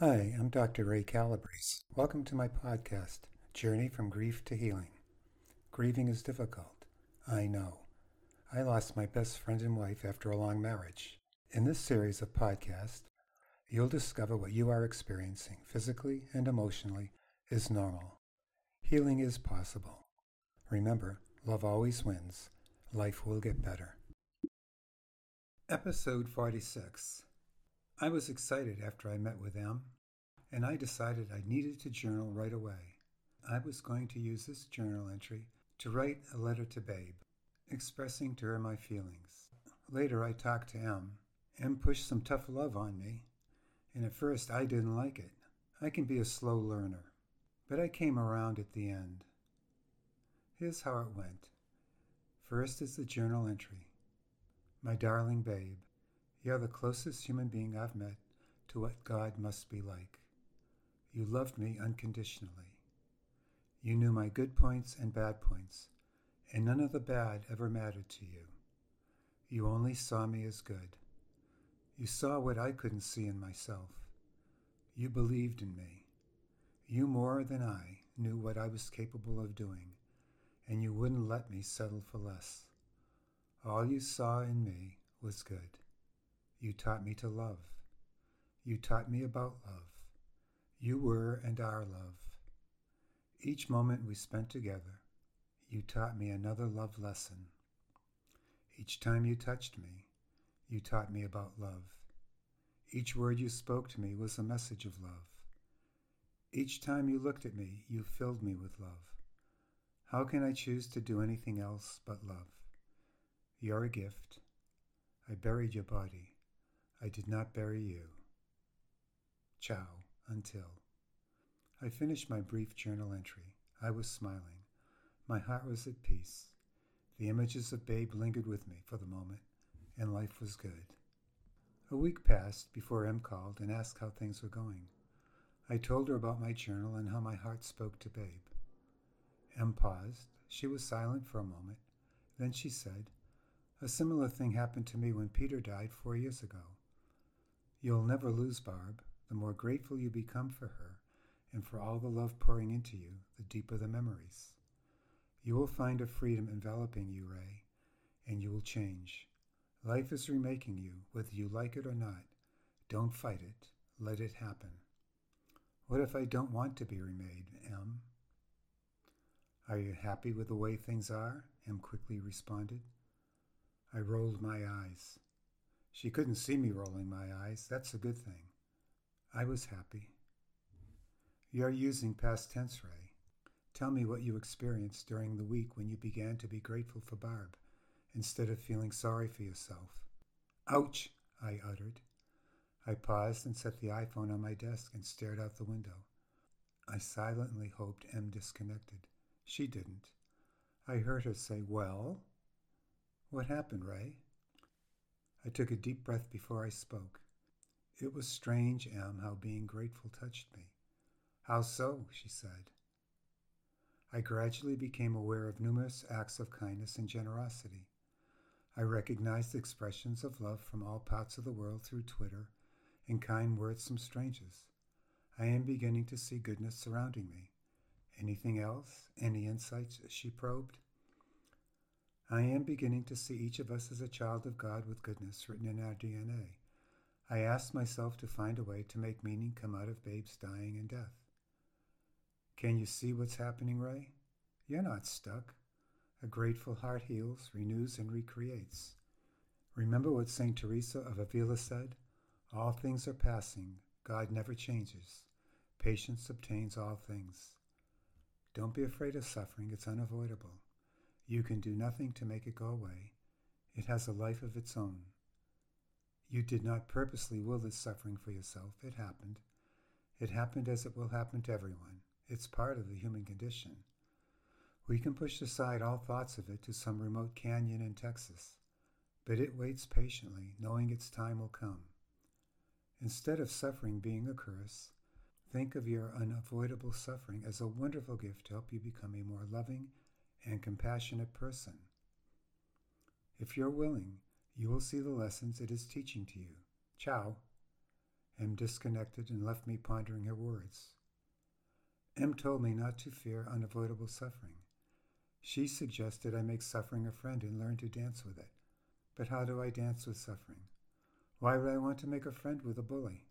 Hi, I'm Dr. Ray Calabrese. Welcome to my podcast, Journey from Grief to Healing. Grieving is difficult. I know. I lost my best friend and wife after a long marriage. In this series of podcasts, you'll discover what you are experiencing physically and emotionally is normal. Healing is possible. Remember, love always wins. Life will get better. Episode 46 I was excited after I met with Em, and I decided I needed to journal right away. I was going to use this journal entry to write a letter to Babe, expressing to her my feelings. Later, I talked to M. M pushed some tough love on me, and at first I didn't like it. I can be a slow learner, but I came around at the end. Here's how it went. First is the journal entry. My darling babe, you're the closest human being I've met to what God must be like. You loved me unconditionally. You knew my good points and bad points, and none of the bad ever mattered to you. You only saw me as good. You saw what I couldn't see in myself. You believed in me. You more than I knew what I was capable of doing, and you wouldn't let me settle for less. All you saw in me was good. You taught me to love. You taught me about love. You were and are love. Each moment we spent together, you taught me another love lesson. Each time you touched me, you taught me about love. Each word you spoke to me was a message of love. Each time you looked at me, you filled me with love. How can I choose to do anything else but love? You're a gift. I buried your body. I did not bury you. Ciao, until. I finished my brief journal entry. I was smiling. My heart was at peace. The images of Babe lingered with me for the moment, and life was good. A week passed before Em called and asked how things were going. I told her about my journal and how my heart spoke to Babe. Em paused. She was silent for a moment. Then she said, A similar thing happened to me when Peter died four years ago. You'll never lose Barb. The more grateful you become for her and for all the love pouring into you, the deeper the memories. You will find a freedom enveloping you, Ray, and you will change. Life is remaking you, whether you like it or not. Don't fight it. Let it happen. What if I don't want to be remade, Em? Are you happy with the way things are? Em quickly responded. I rolled my eyes. She couldn't see me rolling my eyes. That's a good thing. I was happy. You're using past tense, Ray. Tell me what you experienced during the week when you began to be grateful for Barb instead of feeling sorry for yourself. Ouch, I uttered. I paused and set the iPhone on my desk and stared out the window. I silently hoped Em disconnected. She didn't. I heard her say, Well? What happened, Ray? I took a deep breath before I spoke. It was strange, Em, how being grateful touched me. How so? she said. I gradually became aware of numerous acts of kindness and generosity. I recognized expressions of love from all parts of the world through Twitter and kind words from strangers. I am beginning to see goodness surrounding me. Anything else? Any insights? She probed. I am beginning to see each of us as a child of God with goodness written in our DNA. I asked myself to find a way to make meaning come out of Babe's dying and death. Can you see what's happening, Ray? You're not stuck. A grateful heart heals, renews, and recreates. Remember what St. Teresa of Avila said? All things are passing. God never changes. Patience obtains all things. Don't be afraid of suffering, it's unavoidable. You can do nothing to make it go away. It has a life of its own. You did not purposely will this suffering for yourself. It happened. It happened as it will happen to everyone. It's part of the human condition. We can push aside all thoughts of it to some remote canyon in Texas, but it waits patiently, knowing its time will come. Instead of suffering being a curse, think of your unavoidable suffering as a wonderful gift to help you become a more loving and compassionate person. If you're willing, you will see the lessons it is teaching to you. Ciao. M disconnected and left me pondering her words. M told me not to fear unavoidable suffering. She suggested I make suffering a friend and learn to dance with it. But how do I dance with suffering? Why would I want to make a friend with a bully?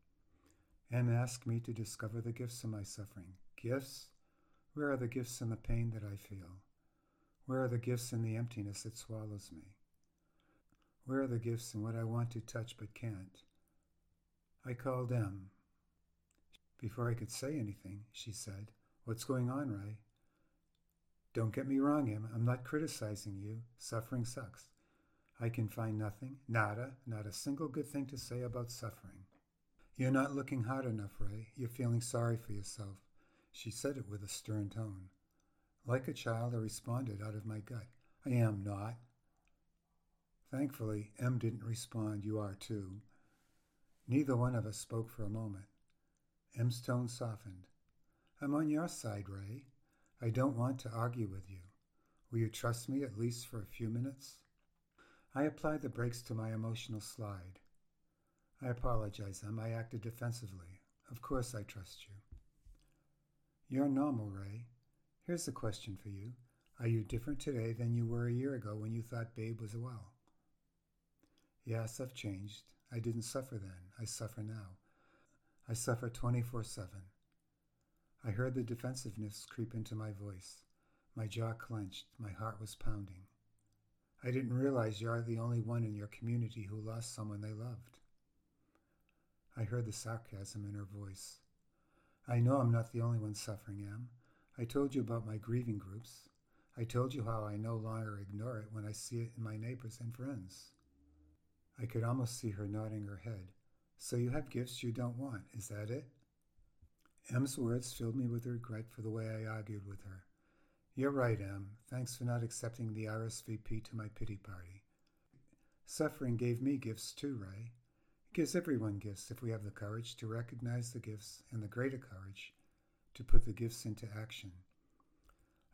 M asked me to discover the gifts in my suffering. Gifts? Where are the gifts in the pain that I feel? Where are the gifts in the emptiness that swallows me? Where are the gifts in what I want to touch but can't? I called Em. Before I could say anything, she said, What's going on, Ray? Don't get me wrong, Em. I'm not criticizing you. Suffering sucks. I can find nothing, nada, not a single good thing to say about suffering. You're not looking hard enough, Ray. You're feeling sorry for yourself. She said it with a stern tone. Like a child, I responded out of my gut. I am not. Thankfully, M didn't respond, You are too. Neither one of us spoke for a moment. Em's tone softened. I'm on your side, Ray. I don't want to argue with you. Will you trust me at least for a few minutes? I applied the brakes to my emotional slide. I apologize, Em. I acted defensively. Of course I trust you. You're normal, Ray. Here's the question for you. Are you different today than you were a year ago when you thought Babe was well? Yes, I've changed. I didn't suffer then. I suffer now. I suffer 24 7. I heard the defensiveness creep into my voice. My jaw clenched. My heart was pounding. I didn't realize you're the only one in your community who lost someone they loved. I heard the sarcasm in her voice. I know I'm not the only one suffering, Em. I told you about my grieving groups. I told you how I no longer ignore it when I see it in my neighbors and friends. I could almost see her nodding her head. So you have gifts you don't want, is that it? Em's words filled me with regret for the way I argued with her. You're right, Em. Thanks for not accepting the RSVP to my pity party. Suffering gave me gifts too, Ray. It gives everyone gifts if we have the courage to recognize the gifts and the greater courage to put the gifts into action.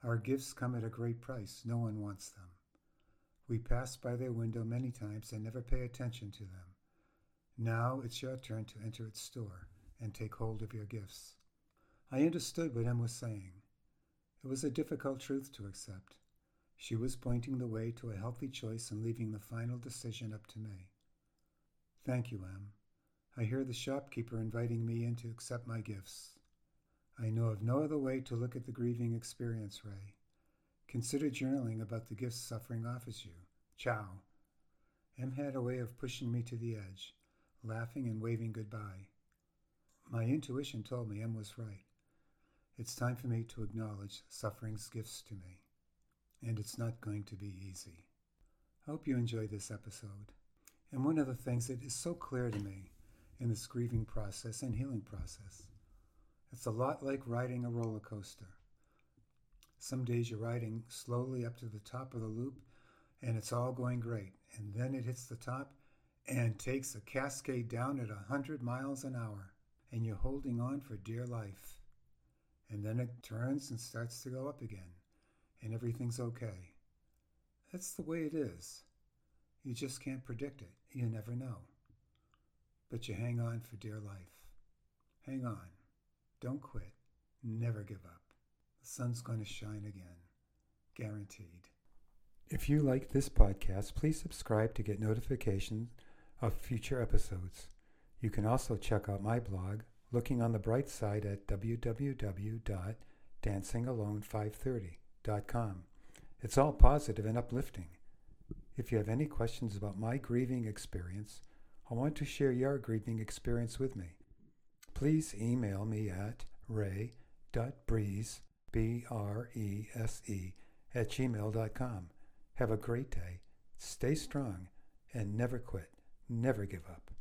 Our gifts come at a great price. No one wants them. We pass by their window many times and never pay attention to them. Now it's your turn to enter its store and take hold of your gifts. I understood what Em was saying. It was a difficult truth to accept. She was pointing the way to a healthy choice and leaving the final decision up to me. Thank you, Em. I hear the shopkeeper inviting me in to accept my gifts. I know of no other way to look at the grieving experience, Ray. Consider journaling about the gifts suffering offers you. Ciao. Em had a way of pushing me to the edge, laughing and waving goodbye. My intuition told me Em was right. It's time for me to acknowledge suffering's gifts to me. And it's not going to be easy. I hope you enjoyed this episode. And one of the things that is so clear to me in this grieving process and healing process, it's a lot like riding a roller coaster. Some days you're riding slowly up to the top of the loop and it's all going great. And then it hits the top and takes a cascade down at a 100 miles an hour. And you're holding on for dear life and then it turns and starts to go up again, and everything's okay. That's the way it is. You just can't predict it. You never know. But you hang on for dear life. Hang on. Don't quit. Never give up. The sun's going to shine again. Guaranteed. If you like this podcast, please subscribe to get notifications of future episodes. You can also check out my blog, looking on the bright side at www.dancingalone530.com. It's all positive and uplifting. If you have any questions about my grieving experience I want to share your grieving experience with me, please email me at ray.breeze, B-R-E-S-E, at gmail.com. Have a great day, stay strong, and never quit, never give up.